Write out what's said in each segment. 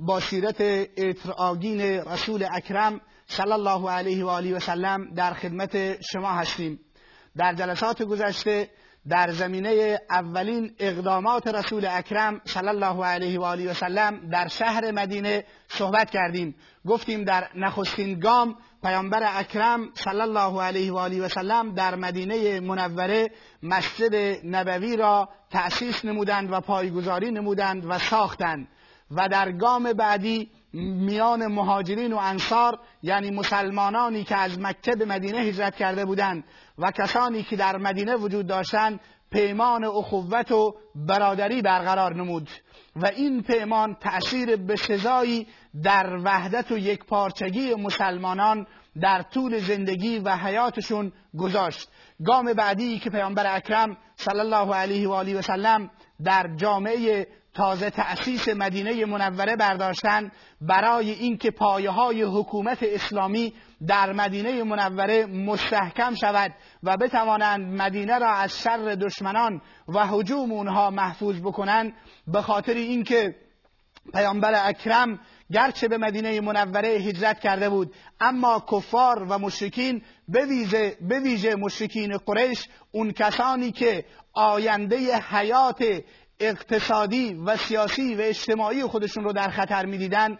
با سیرت اطرآگین رسول اکرم صلی الله علیه و آله و سلم در خدمت شما هستیم. در جلسات گذشته در زمینه اولین اقدامات رسول اکرم صلی الله علیه و آله و سلم در شهر مدینه صحبت کردیم. گفتیم در نخستین گام پیامبر اکرم صلی الله علیه و آله و سلم در مدینه منوره مسجد نبوی را تأسیس نمودند و پایگذاری نمودند و ساختند. و در گام بعدی میان مهاجرین و انصار یعنی مسلمانانی که از مکه به مدینه هجرت کرده بودند و کسانی که در مدینه وجود داشتند پیمان اخوت و برادری برقرار نمود. و این پیمان تأثیر به سزایی در وحدت و یکپارچگی مسلمانان در طول زندگی و حیاتشون گذاشت. گام بعدی که پیامبر اکرم صلی الله علیه و آله و سلم در جامعه تازه تأسیس مدینه منوره برداشتن برای اینکه پایه های حکومت اسلامی در مدینه منوره مستحکم شود و بتوانند مدینه را از شر دشمنان و هجوم اونها محفوظ بکنند به خاطر اینکه پیامبر اکرم گرچه به مدینه منوره هجرت کرده بود اما کفار و مشرکین به ویژه مشرکین قریش اون کسانی که آینده حیات اقتصادی و سیاسی و اجتماعی خودشون رو در خطر می‌دیدند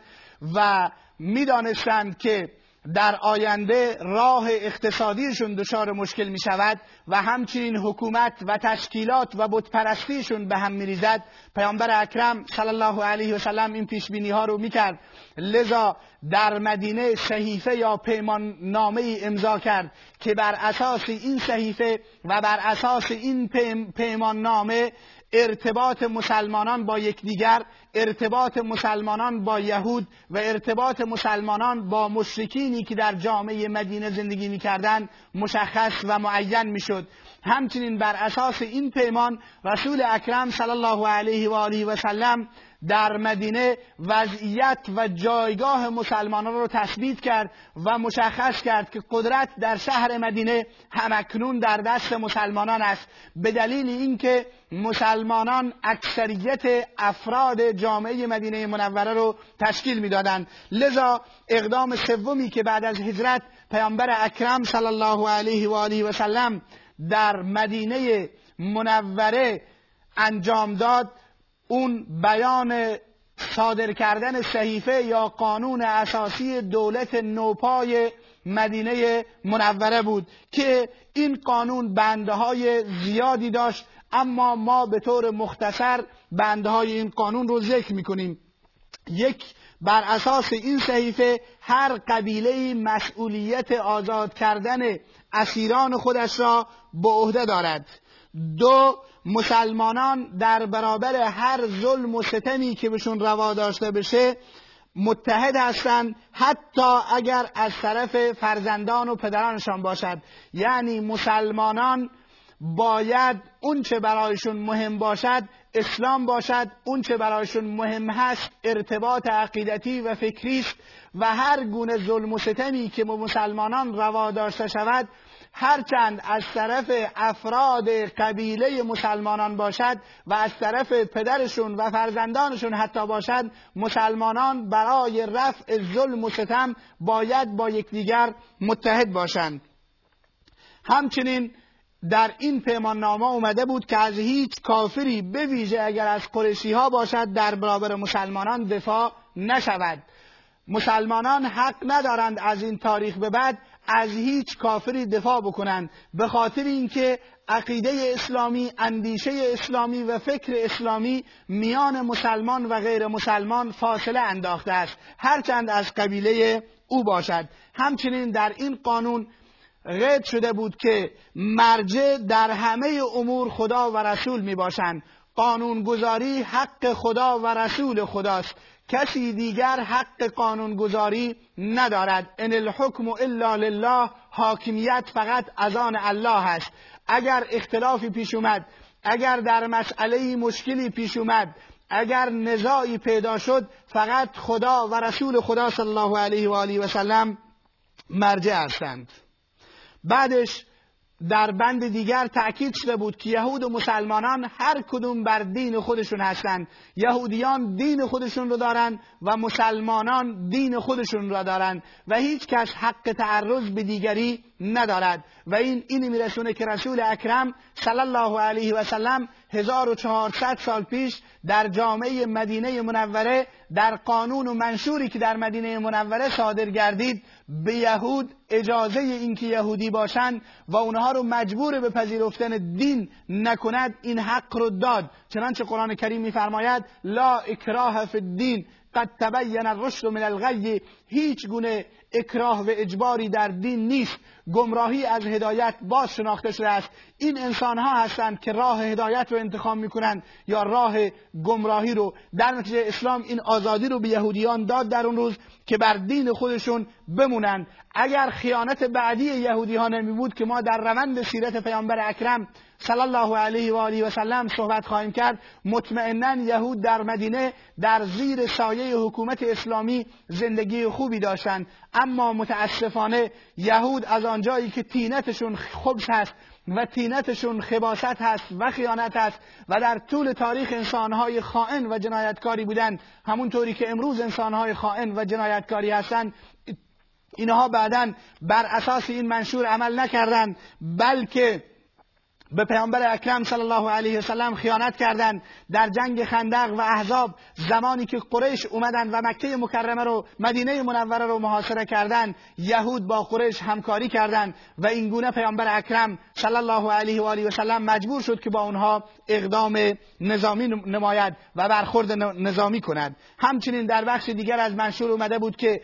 و می‌دانستند که در آینده راه اقتصادیشون دچار مشکل می شود و همچنین حکومت و تشکیلات و بتپرستیشون به هم می ریزد پیامبر اکرم صلی الله علیه و سلم این پیش بینی ها رو می کرد لذا در مدینه صحیفه یا پیمان نامه ای امضا کرد که بر اساس این صحیفه و بر اساس این پیمان نامه ارتباط مسلمانان با یکدیگر ارتباط مسلمانان با یهود و ارتباط مسلمانان با مشرکینی که در جامعه مدینه زندگی می‌کردند مشخص و معین می‌شد. همچنین بر اساس این پیمان رسول اکرم صلی الله علیه و آله و سلم در مدینه وضعیت و جایگاه مسلمانان را تثبیت کرد و مشخص کرد که قدرت در شهر مدینه همکنون در دست مسلمانان است. به دلیل اینکه مسلمانان اکثریت افراد جامعه مدینه منوره رو تشکیل می‌دادند. لذا اقدام سومی که بعد از هجرت پیامبر اکرم صلی الله علیه و آله و سلم در مدینه منوره انجام داد اون بیان صادر کردن صحیفه یا قانون اساسی دولت نوپای مدینه منوره بود که این قانون بنده های زیادی داشت اما ما به طور مختصر بنده های این قانون رو ذکر می‌کنیم. یک بر اساس این صحیفه هر قبیله مسئولیت آزاد کردن اسیران خودش را به عهده دارد. دو مسلمانان در برابر هر ظلم و ستمی که بهشون روا داشته بشه متحد هستند حتی اگر از طرف فرزندان و پدرانشان باشد. یعنی مسلمانان باید اون چه برایشون مهم باشد اسلام باشد اون چه برایشون مهم هست ارتباط عقیدتی و فکری است و هر گونه ظلم و ستمی که مسلمانان روا داشته شود هرچند از طرف افراد قبیله مسلمانان باشد و از طرف پدرشون و فرزندانشون حتی باشد مسلمانان برای رفع ظلم و ستم باید با یکدیگر متحد باشند. همچنین در این پیمان نامه اومده بود که از هیچ کافری به ویژه اگر از قریشی ها باشد در برابر مسلمانان دفاع نشود. مسلمانان حق ندارند از این تاریخ به بعد از هیچ کافری دفاع بکنند به خاطر اینکه عقیده اسلامی اندیشه اسلامی و فکر اسلامی میان مسلمان و غیر مسلمان فاصله انداخته است. هرچند از قبیله او باشد. همچنین در این قانون قید شده بود که مرجع در همه امور خدا و رسول می باشند قانونگذاری حق خدا و رسول خداست. کسی دیگر حق قانونگذاری ندارد. ان الحکم الا لله حاکمیت فقط از آن الله است. اگر اختلافی پیش اومد اگر در مسئله مشکلی پیش اومد اگر نزاعی پیدا شد فقط خدا و رسول خدا صلی الله علیه و آله و سلم مرجع هستند. بعدش در بند دیگر تأکید شده بود که یهود و مسلمانان هر کدوم بر دین خودشون هستند. یهودیان دین خودشون رو دارن و مسلمانان دین خودشون را دارند و هیچ کس حق تعرض به دیگری ندارد. و این این میرسونه که رسول اکرم صلی الله علیه و سلم 1400 سال پیش در جامعه مدینه منوره در قانون و منشوری که در مدینه منوره صادر گردید به یهود اجازه اینکه یهودی باشند و اونها رو مجبور به پذیرفتن دین نکند این حق رو داد. چنانچه قرآن کریم میفرماید لا اکراه فی الدین قد تبین الرشد من الغی. هیچ گونه اکراه و اجباری در دین نیست. گمراهی از هدایت باز شناخته شده است. این انسان ها هستند که راه هدایت رو انتخاب می‌کنند یا راه گمراهی رو. در نتیجه اسلام این آزادی رو به یهودیان داد در اون روز که بر دین خودشون بمونند. اگر خیانت بعدی یهودی ها نمی بود که ما در روند سیرت پیامبر اکرم صلی الله علیه و آله و سلم صحبت خواهیم کرد مطمئنا یهود در مدینه در زیر سایه حکومت اسلامی زندگی خوبی داشتند. اما متاسفانه یهود از آنجایی که تینتشون خبز هست و تینتشون خباست هست و خیانت هست و در طول تاریخ انسانهای خائن و جنایتکاری بودند همونطوری که امروز انسانهای خائن و جنایتکاری هستند اینها بعدا بر اساس این منشور عمل نکردند بلکه به پیامبر اکرم صلی الله علیه وسلم خیانت کردند در جنگ خندق و احزاب زمانی که قریش اومدن و مکه مکرمه رو مدینه منوره رو محاصره کردند یهود با قریش همکاری کردند و این گونه پیامبر اکرم صلی الله علیه و آله و سلم مجبور شد که با اونها اقدام نظامی نماید و برخورد نظامی کند. همچنین در بخش دیگر از منشور اومده بود که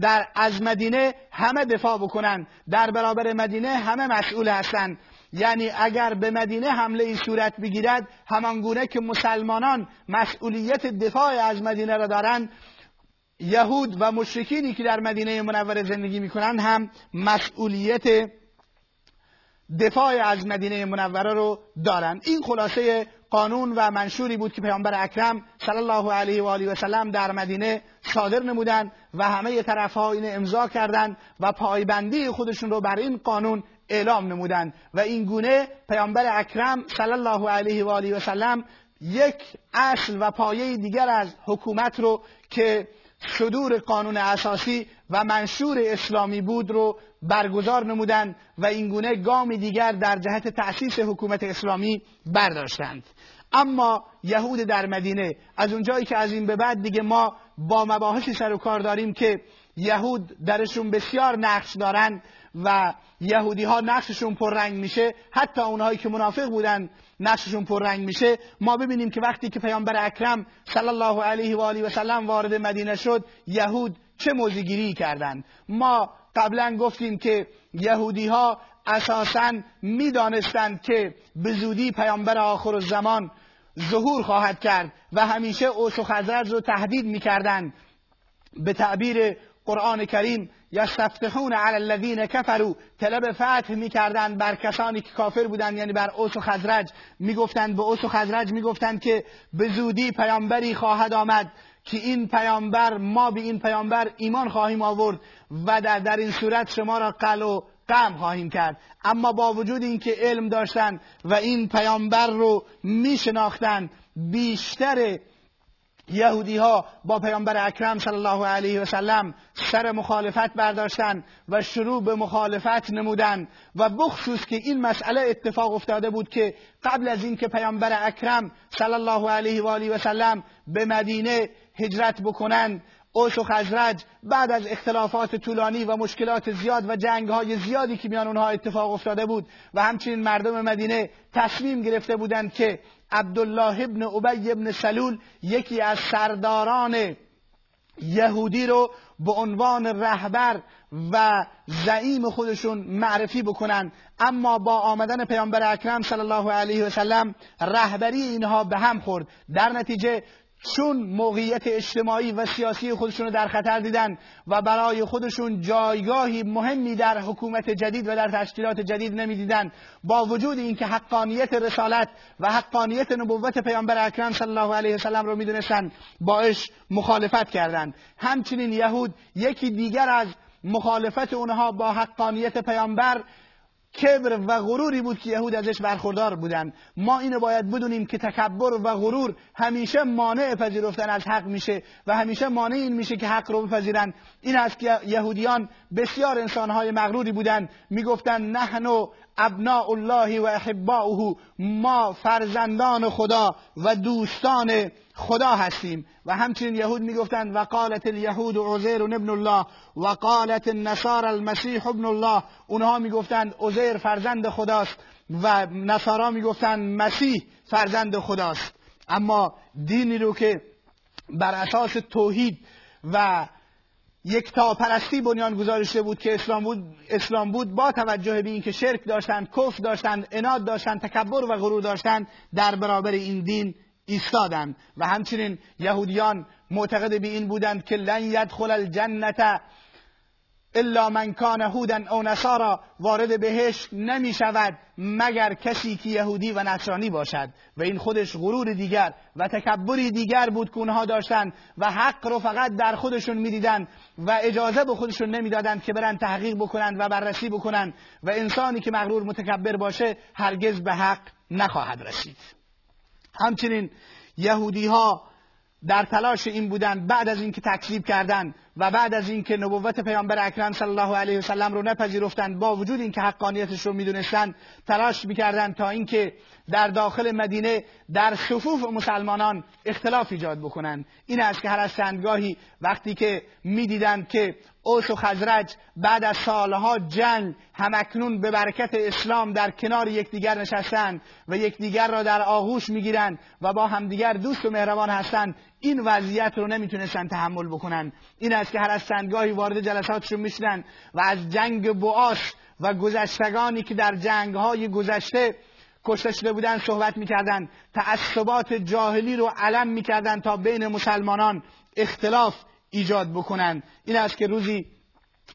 در از مدینه همه دفاع بکنن در برابر مدینه همه مسئول هستند یعنی اگر به مدینه حمله ای صورت بگیرد همانگونه که مسلمانان مسئولیت دفاع از مدینه را دارند یهود و مشرکینی که در مدینه منوره زندگی می‌کنند هم مسئولیت دفاع از مدینه منوره رو دارند. این خلاصه قانون و منشوری بود که پیامبر اکرم صلی الله علیه و آله و سلم در مدینه صادر نمودند و همه طرفها این امضا کردند و پایبندی خودشون رو بر این قانون اعلام نمودند و این گونه پیامبر اکرم صلی الله علیه و آله و سلم یک اصل و پایه دیگر از حکومت رو که صدور قانون اساسی و منشور اسلامی بود رو برگزار نمودند و این گونه گامی دیگر در جهت تأسیس حکومت اسلامی برداشتند. اما یهود در مدینه از اونجایی که از این به بعد دیگه ما با مباحثی سر و کار داریم که یهود درشون بسیار نقش دارند و یهودی ها نقششون پررنگ میشه حتی اونهایی که منافق بودن نقششون پررنگ میشه. ما ببینیم که وقتی که پیامبر اکرم صلی الله علیه و آله و سلم وارد مدینه شد یهود چه موزگیری کردند ما قبلا گفتیم که یهودی ها اساسا می‌دانستند که به زودی پیامبر آخر الزمان ظهور خواهد کرد و همیشه اوس و خزرج رو تهدید می‌کردند. به تعبیر قرآن کریم یستفتحون علی الذین کفروا. طلب فتح می‌کردند بر کسانی که کافر بودند یعنی بر اوس و خزرج. می‌گفتند به اوس و خزرج می‌گفتند که به زودی پیامبری خواهد آمد که این پیامبر ما به این پیامبر ایمان خواهیم آورد و در, در این صورت شما را قل و قم خواهیم کرد. اما با وجود اینکه علم داشتند و این پیامبر رو میشناختند بیشتر یهودی ها با پیامبر اکرم صلی الله علیه و سلم سر مخالفت برداشتن و شروع به مخالفت نمودن و بخصوص که این مسئله اتفاق افتاده بود که قبل از اینکه پیامبر اکرم صلی الله علیه و آله و سلم به مدینه هجرت بکنند اوس و خزرج بعد از اختلافات طولانی و مشکلات زیاد و جنگ های زیادی که میان اونها اتفاق افتاده بود و همچنین مردم مدینه تصمیم گرفته بودند که عبدالله ابن عبی ابن سلول یکی از سرداران یهودی رو به عنوان رهبر و زعیم خودشون معرفی بکنن. اما با آمدن پیامبر اکرم صلی الله علیه و سلم رهبری اینها به هم خورد. در نتیجه چون موقعیت اجتماعی و سیاسی خودشون رو در خطر دیدن و برای خودشون جایگاهی مهمی در حکومت جدید و در تشکیلات جدید نمی‌دیدن با وجود اینکه حقانیت رسالت و حقانیت نبوت پیامبر اکرم صلی الله علیه وسلم رو می‌دونستن باش مخالفت کردند همچنین یهود یکی دیگر از مخالفت اونها با حقانیت پیامبر کبر و غروری بود که یهود ازش برخوردار بودن. ما اینو باید بدونیم که تکبر و غرور همیشه مانع پذیرفتن از حق میشه و همیشه مانع این میشه که حق رو بپذیرن. این است که یهودیان بسیار انسانهای مغروری بودن. می‌گفتن نحن ابناء الله و احباؤه ما فرزندان خدا و دوستان خدا هستیم. و همچنین یهود می‌گفتند و قالت الیهود عزیر ابن الله و قالت النصارى المسیح ابن الله. اونها می‌گفتند عزیر فرزند خداست. و نصارا می‌گفتند مسیح فرزند خداست. اما دینی رو که بر اساس توحید و یک تا پرستی بنیان گذاشته بود که اسلام بود اسلام بود با توجه به اینکه شرک داشتند کفر داشتند اناد داشتند تکبر و غرور داشتند در برابر این دین ایستادند و همچنین یهودیان معتقد به این بودند که لن یدخل الجنت الا من کان هودا او نصارا. وارد بهشت نمی شود مگر کسی که یهودی و نصرانی باشد. و این خودش غرور دیگر و تکبری دیگر بود که اونها داشتند و حق رو فقط در خودشون می‌دیدند و اجازه به خودشون نمی‌دادند که برن تحقیق بکنند و بررسی بکنند. و انسانی که مغرور متکبر باشه هرگز به حق نخواهد رسید. همچنین یهودی ها در تلاش این بودند بعد از اینکه تکذیب کردند و بعد از اینکه نبوت پیامبر اکرم صلی الله علیه وسلم رو نپذیرفتند با وجود اینکه حقانیتش رو می‌دونستند تلاش می‌کردند تا اینکه در داخل مدینه در صفوف مسلمانان اختلاف ایجاد بکنند. این است که هر از چندگاهی وقتی که می‌دیدند که اوس و خزرج بعد از سالها جنگ همکنون به برکت اسلام در کنار یکدیگر نشستند و یکدیگر را در آغوش می‌گیرند و با همدیگر دوست و مهربان هستند این وضعیت رو نمی‌تونستن تحمل بکنن. این است که هر از چندگاهی وارد جلساتشون می‌شدن و از جنگ بواس و گذشتگانی که در جنگهای گذشته کشته شده بودن صحبت می‌کردن. تعصبات جاهلی رو علم می‌کردن تا بین مسلمانان اختلاف ایجاد بکنن. این است که روزی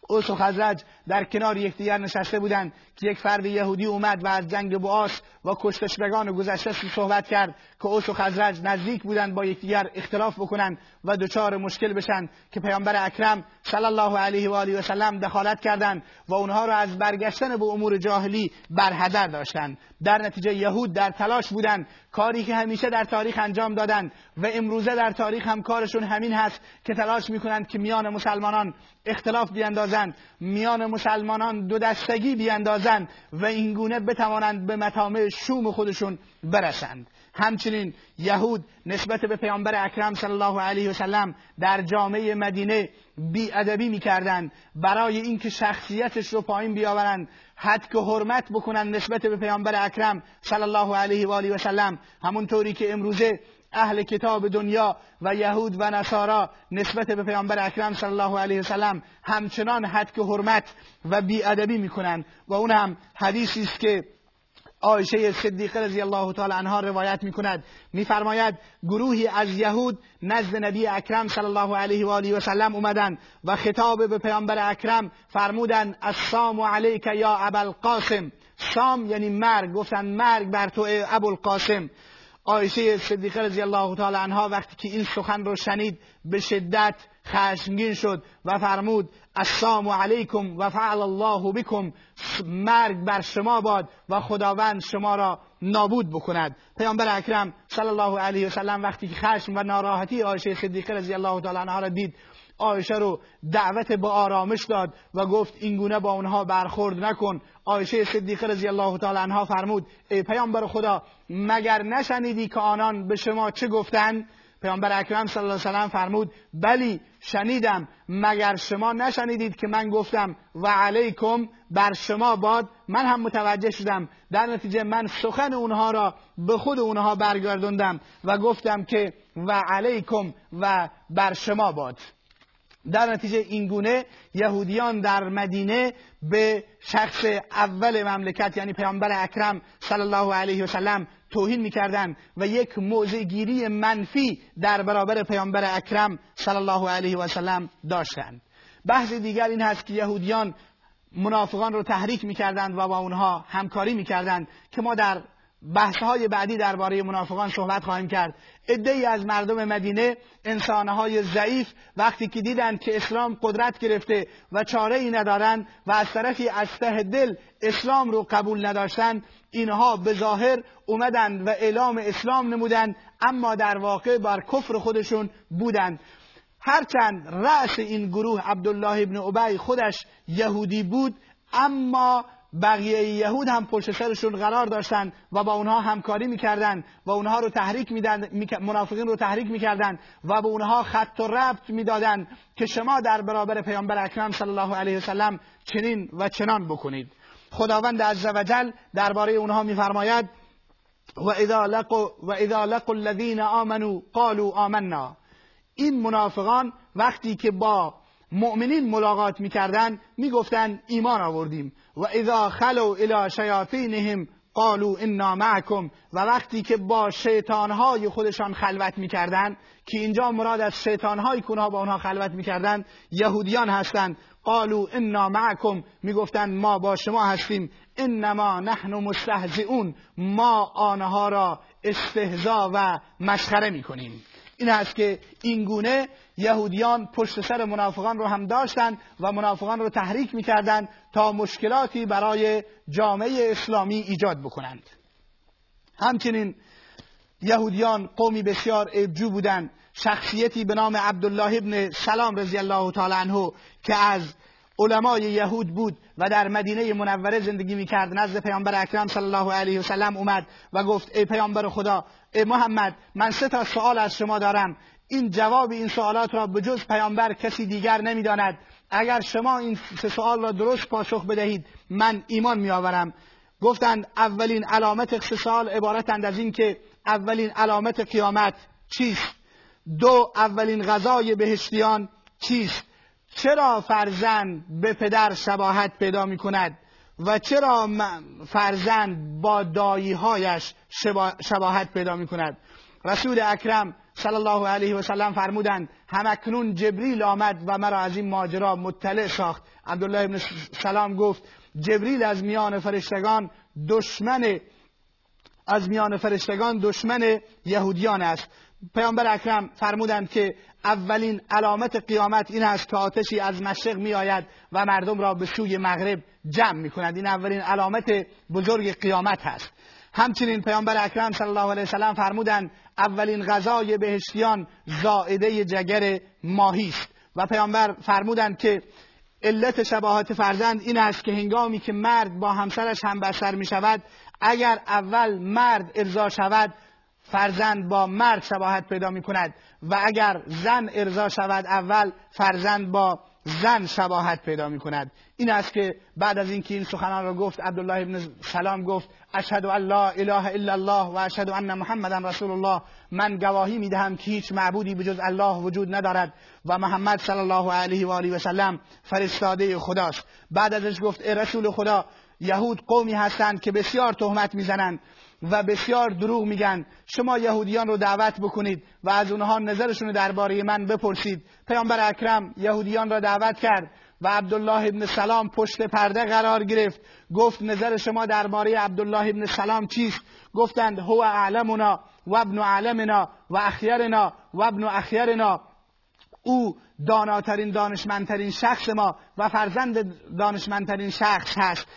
اوس و خزرج در کنار یکدیگر نشسته بودند که یک فرد یهودی اومد و از جنگ بواس و کشتشدگان گذشته صحبت کرد که اوس و خزرج نزدیک بودند با یکدیگر اختلاف بکنن و دچار مشکل بشن که پیامبر اکرم صلی الله علیه و آله و سلم دخالت کردند و اونها را از برگشتن به امور جاهلی برحذر داشتند. در نتیجه یهود در تلاش بودند. کاری که همیشه در تاریخ انجام دادند و امروزه در تاریخ هم کارشون همین هست که تلاش می‌کنند که میان مسلمانان اختلاف بیاندازند. میان مسلمانان دو دستگی بیاندازند و اینگونه بتوانند به مطامع شوم خودشون برسند. همچنین یهود نسبت به پیامبر اکرم صلی الله علیه و سلم در جامعه مدینه بی ادبی می‌کردند. برای اینکه شخصیتش رو پایین بیاورند حد که حرمت بکنند نسبت به پیامبر اکرم صلی الله علیه و آله و سلم همونطوری که امروزه اهل کتاب دنیا و یهود و نصارا نسبت به پیامبر اکرم صلی الله علیه وسلم همچنان حد که حرمت و بیادبی می‌کنند. و اون هم حدیثی است که عایشه صدیقه رضی الله تعالی عنها روایت می‌کند. میفرماید گروهی از یهود نزد نبی اکرم صلی الله علیه و آله و سلم اومدن و خطاب به پیامبر اکرم فرمودند السلام علیک یا ابوالقاسم سام یعنی مرگ. گفتن مرگ بر تو ابوالقاسم. عایشه صدیقه رضی الله تعالی عنها وقتی که این سخن رو شنید به شدت خشمگین شد و فرمود السلام علیکم و فعل الله بكم مرگ بر شما باد و خداوند شما را نابود بکند. پیامبر اکرم صلی الله علیه و سلم وقتی که خشم و ناراحتی عایشه صدیقه رضی الله تعالی عنها را دید عایشه رو دعوت به آرامش داد و گفت اینگونه با اونها برخورد نکن. عایشه صدیقه رضی الله تعالی عنها فرمود ای پیامبر خدا مگر نشنیدی که آنان به شما چه گفتند؟ پیامبر اکرم صلی الله علیه وسلم فرمود بلی شنیدم مگر شما نشنیدید که من گفتم و علیکم بر شما باد. من هم متوجه شدم. در نتیجه من سخن اونها را به خود اونها برگردوندم و گفتم که و علیکم و بر شما باد. در نتیجه اینگونه یهودیان در مدینه به شخص اول مملکت یعنی پیامبر اکرم صلی الله علیه و سلم توهین می‌کردند و یک موضع منفی در برابر پیامبر اکرم صلی الله علیه و سلم داشتند. بحث دیگر این هست که یهودیان منافقان رو تحریک می‌کردند و با اونها همکاری می‌کردند که ما در بحث های بعدی درباره منافقان صحبت خواهیم کرد. ای از مردم مدینه انسانهای ضعیف وقتی که دیدند که اسلام قدرت گرفته و چاره ای ندارند و از طرفی از ته دل اسلام رو قبول نداشتند اینها به ظاهر اومدند و اعلام اسلام نمودند اما در واقع بر کفر خودشون بودند هرچند رأس این گروه عبدالله ابن عبی خودش یهودی بود اما بقیه یهود هم پشت سرشون قرار داشتن و با اونها همکاری می‌کردن و اونها رو تحریک میدن منافقین رو تحریک می‌کردن و به اونها خط و ربط می‌دادن که شما در برابر پیامبر اکرم صلی الله علیه وسلم چنین و چنان بکنید. خداوند عزوجل درباره اونها میفرماید و اذا لقوا و اذا لقوا الذين امنوا قالوا آمنا. این منافقان وقتی که با مؤمنین ملاقات می‌کردن می‌گفتند ایمان آوردیم. و اذا خلو الى شیاطینهم قالوا انا معکم. و وقتی که با شیطانهای خودشان خلوت می‌کردند که اینجا مراد از شیطانهایی که با اونها خلوت می‌کردند یهودیان هستند. قالوا انا معکم. می‌گفتند ما با شما هستیم. انما نحن مستهزئون. ما آنها را استهزا و مسخره می‌کنیم. این است که این گونه یهودیان پشت سر منافقان رو هم داشتند و منافقان رو تحریک می‌کردند تا مشکلاتی برای جامعه اسلامی ایجاد بکنند. همچنین یهودیان قومی بسیار عیبجو بودند شخصیتی به نام عبدالله ابن سلام رضی الله تعالی عنه که از علمای یهود بود و در مدینه منوره زندگی می‌کرد. نزد پیامبر اکرم صلی الله علیه و سلم اومد و گفت ای پیامبر خدا ای محمد من سه تا سوال از شما دارم. این جواب این سوالات را به جز پیامبر کسی دیگر نمی‌داند. اگر شما این سه سوال را درست پاسخ بدهید من ایمان میآورم. گفتند اولین علامت سه سوال عبارتند از این که اولین علامت قیامت چیست؟ دو اولین غذای بهشتیان چیست؟ چرا فرزند به پدر شباهت پیدا می کند و چرا فرزند با داییهایش شباهت پیدا می کند رسول اکرم صلی الله علیه و سلم فرمودند همکنون جبریل آمد و مرا از این ماجرا مطلع ساخت. عبدالله ابن سلام گفت جبریل از میان فرشتگان دشمن از میان فرشتگان دشمن یهودیان است. پیامبر اکرم فرمودند که اولین علامت قیامت این است که آتشی از مشرق می آید و مردم را به سوی مغرب جمع می کند این اولین علامت بزرگ قیامت هست همچنین پیامبر اکرم صلی الله علیه وسلم فرمودند اولین غذای بهشتیان زائده جگر ماهی است. و پیامبر فرمودند که علت شباهت فرزند این است که هنگامی که مرد با همسرش هم بستر می شود اگر اول مرد ارضا شود فرزند با مرد شباهت پیدا می کند و اگر زن ارضا شود اول فرزند با زن شباهت پیدا می کند این است که بعد از اینکه این سخنان را گفت عبدالله ابن سلام گفت اشهد ان لا اله الا الله و اشهد ان محمدا رسول الله. من گواهی می دهم که هیچ معبودی بجز الله وجود ندارد و محمد صلی الله علیه و آله و سلم فرستاده خداست. بعد ازش گفت ای رسول خدا یهود قومی هستند که بسیار تهمت می‌زنند و بسیار دروغ میگن. شما یهودیان رو دعوت بکنید و از اونها نظرشون درباره من بپرسید. پیامبر اکرم یهودیان را دعوت کرد و عبدالله ابن سلام پشت پرده قرار گرفت. گفت نظر شما درباره عبدالله ابن سلام چیست؟ گفتند هو اعلمنا و ابن اعلمنا و اخیرنا و ابن اخیرنا. او داناترین دانشمندترین شخص ما و فرزند دانشمندترین شخص هست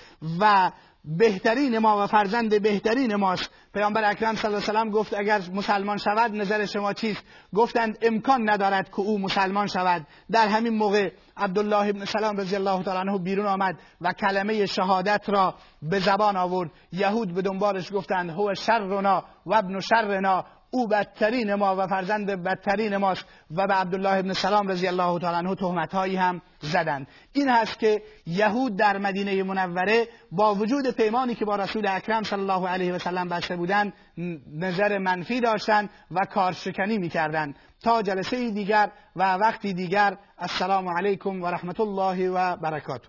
و بهترین ما و فرزند بهترین ماست. پیامبر اکرم صلی الله علیه وسلم گفت اگر مسلمان شود نظر شما چیست؟ گفتند امکان ندارد که او مسلمان شود. در همین موقع عبدالله ابن سلام رضی الله تعالی عنه بیرون آمد و کلمه شهادت را به زبان آورد. یهود به دنبالش گفتند هو شرنا و ابن شرنا او بدترین ما و فرزند بدترین ماست. و به عبدالله ابن سلام رضی الله تعالی عنه تهمت هایی هم زدند. این هست که یهود در مدینه منوره با وجود پیمانی که با رسول اکرم صلی الله علیه و سلم بسته بودند نظر منفی داشتند و کارشکنی می‌کردند. تا جلسه دیگر و وقتی دیگر السلام علیکم و رحمت الله و برکاته.